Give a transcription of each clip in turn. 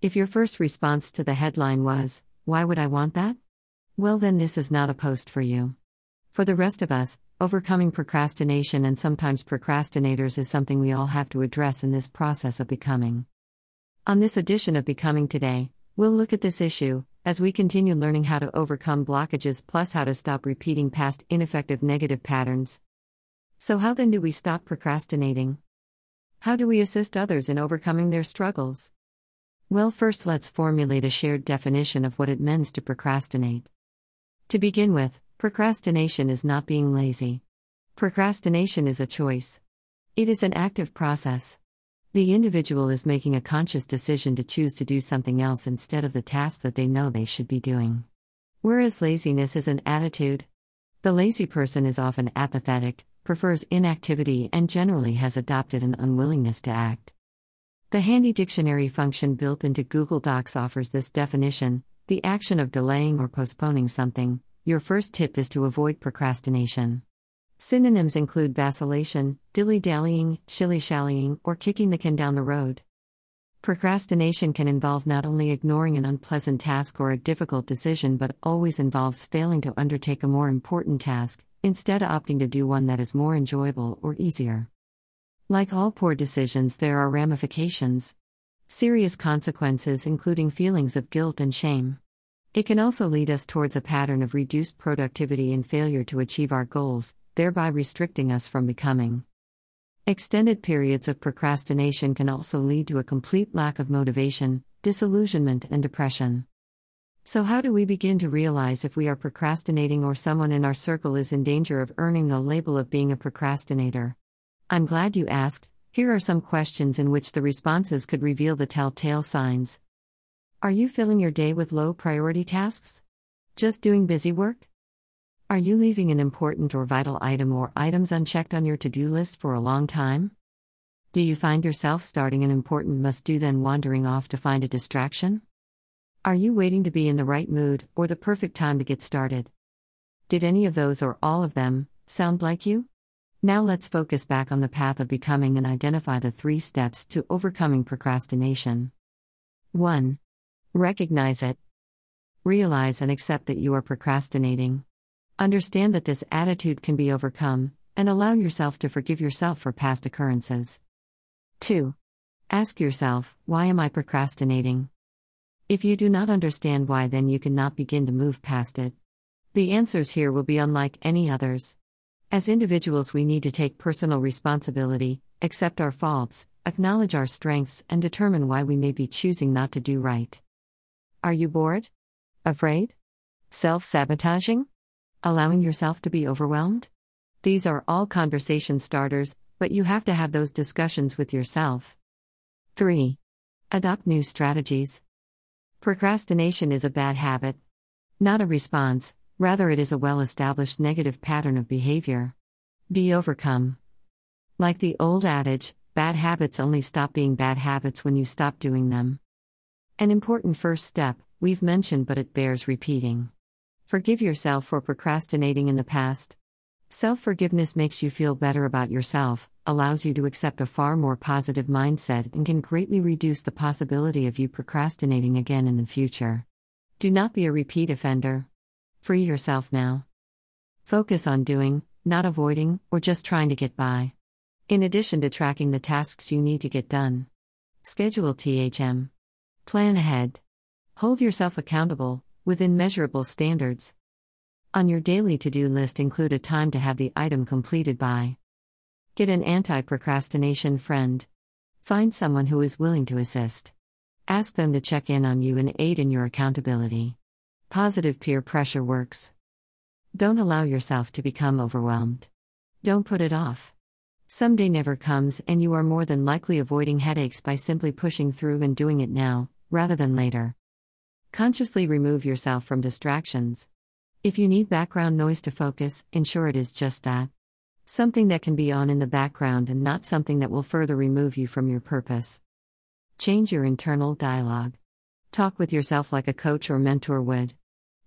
If your first response to the headline was, Why would I want that? Well, then this is not a post for you. For the rest of us, overcoming procrastination and sometimes procrastinators is something we all have to address in this process of becoming. On this edition of Becoming Today, we'll look at this issue as we continue learning how to overcome blockages plus how to stop repeating past ineffective negative patterns. So, how then do we stop procrastinating? How do we assist others in overcoming their struggles? Well, first let's formulate a shared definition of what it means to procrastinate. To begin with, procrastination is not being lazy. Procrastination is a choice. It is an active process. The individual is making a conscious decision to choose to do something else instead of the task that they know they should be doing. Whereas laziness is an attitude. The lazy person is often apathetic, prefers inactivity, and generally has adopted an unwillingness to act. The handy dictionary function built into Google Docs offers this definition the action of delaying or postponing something. Your first tip is to avoid procrastination. Synonyms include vacillation, dilly dallying, shilly shallying, or kicking the can down the road. Procrastination can involve not only ignoring an unpleasant task or a difficult decision but always involves failing to undertake a more important task, instead opting to do one that is more enjoyable or easier. Like all poor decisions, there are ramifications. Serious consequences, including feelings of guilt and shame. It can also lead us towards a pattern of reduced productivity and failure to achieve our goals, thereby restricting us from becoming. Extended periods of procrastination can also lead to a complete lack of motivation, disillusionment, and depression. So, how do we begin to realize if we are procrastinating or someone in our circle is in danger of earning the label of being a procrastinator? I'm glad you asked. Here are some questions in which the responses could reveal the telltale signs. Are you filling your day with low priority tasks? Just doing busy work? Are you leaving an important or vital item or items unchecked on your to do list for a long time? Do you find yourself starting an important must do then wandering off to find a distraction? Are you waiting to be in the right mood or the perfect time to get started? Did any of those or all of them sound like you? Now let's focus back on the path of becoming and identify the three steps to overcoming procrastination. 1. Recognize it. Realize and accept that you are procrastinating. Understand that this attitude can be overcome, and allow yourself to forgive yourself for past occurrences. 2. Ask yourself, why am I procrastinating? If you do not understand why, then you cannot begin to move past it. The answers here will be unlike any others. As individuals, we need to take personal responsibility, accept our faults, acknowledge our strengths, and determine why we may be choosing not to do right. Are you bored? Afraid? Self sabotaging? Allowing yourself to be overwhelmed? These are all conversation starters, but you have to have those discussions with yourself. 3. Adopt new strategies. Procrastination is a bad habit. Not a response, Rather, it is a well established negative pattern of behavior. Be overcome. Like the old adage, bad habits only stop being bad habits when you stop doing them. An important first step, we've mentioned but it bears repeating. Forgive yourself for procrastinating in the past. Self forgiveness makes you feel better about yourself, allows you to accept a far more positive mindset, and can greatly reduce the possibility of you procrastinating again in the future. Do not be a repeat offender. Free yourself now. Focus on doing, not avoiding, or just trying to get by. In addition to tracking the tasks you need to get done, schedule THM. Plan ahead. Hold yourself accountable, within measurable standards. On your daily to do list, include a time to have the item completed by. Get an anti procrastination friend. Find someone who is willing to assist. Ask them to check in on you and aid in your accountability. Positive peer pressure works. Don't allow yourself to become overwhelmed. Don't put it off. Someday never comes, and you are more than likely avoiding headaches by simply pushing through and doing it now, rather than later. Consciously remove yourself from distractions. If you need background noise to focus, ensure it is just that. Something that can be on in the background and not something that will further remove you from your purpose. Change your internal dialogue. Talk with yourself like a coach or mentor would.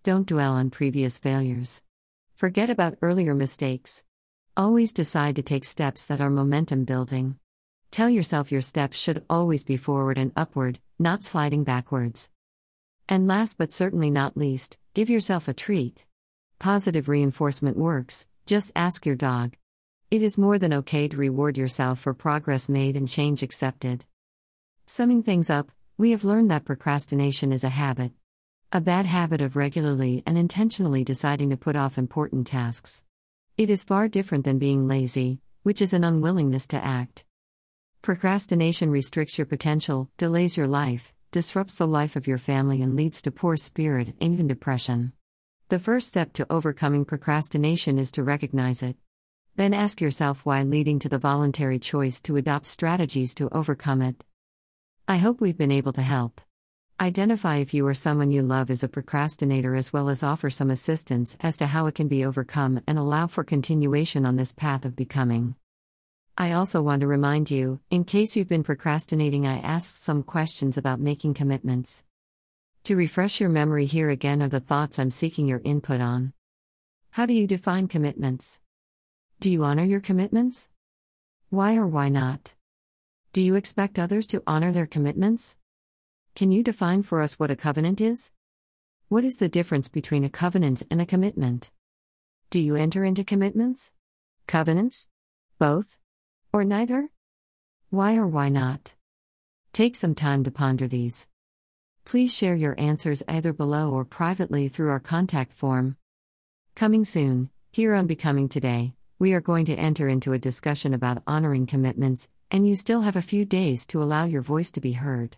Don't dwell on previous failures. Forget about earlier mistakes. Always decide to take steps that are momentum building. Tell yourself your steps should always be forward and upward, not sliding backwards. And last but certainly not least, give yourself a treat. Positive reinforcement works, just ask your dog. It is more than okay to reward yourself for progress made and change accepted. Summing things up, we have learned that procrastination is a habit. A bad habit of regularly and intentionally deciding to put off important tasks. It is far different than being lazy, which is an unwillingness to act. Procrastination restricts your potential, delays your life, disrupts the life of your family, and leads to poor spirit and even depression. The first step to overcoming procrastination is to recognize it. Then ask yourself why, leading to the voluntary choice to adopt strategies to overcome it. I hope we've been able to help. Identify if you or someone you love is a procrastinator as well as offer some assistance as to how it can be overcome and allow for continuation on this path of becoming. I also want to remind you, in case you've been procrastinating, I asked some questions about making commitments. To refresh your memory, here again are the thoughts I'm seeking your input on. How do you define commitments? Do you honor your commitments? Why or why not? Do you expect others to honor their commitments? Can you define for us what a covenant is? What is the difference between a covenant and a commitment? Do you enter into commitments? Covenants? Both? Or neither? Why or why not? Take some time to ponder these. Please share your answers either below or privately through our contact form. Coming soon, here on Becoming Today, we are going to enter into a discussion about honoring commitments, and you still have a few days to allow your voice to be heard.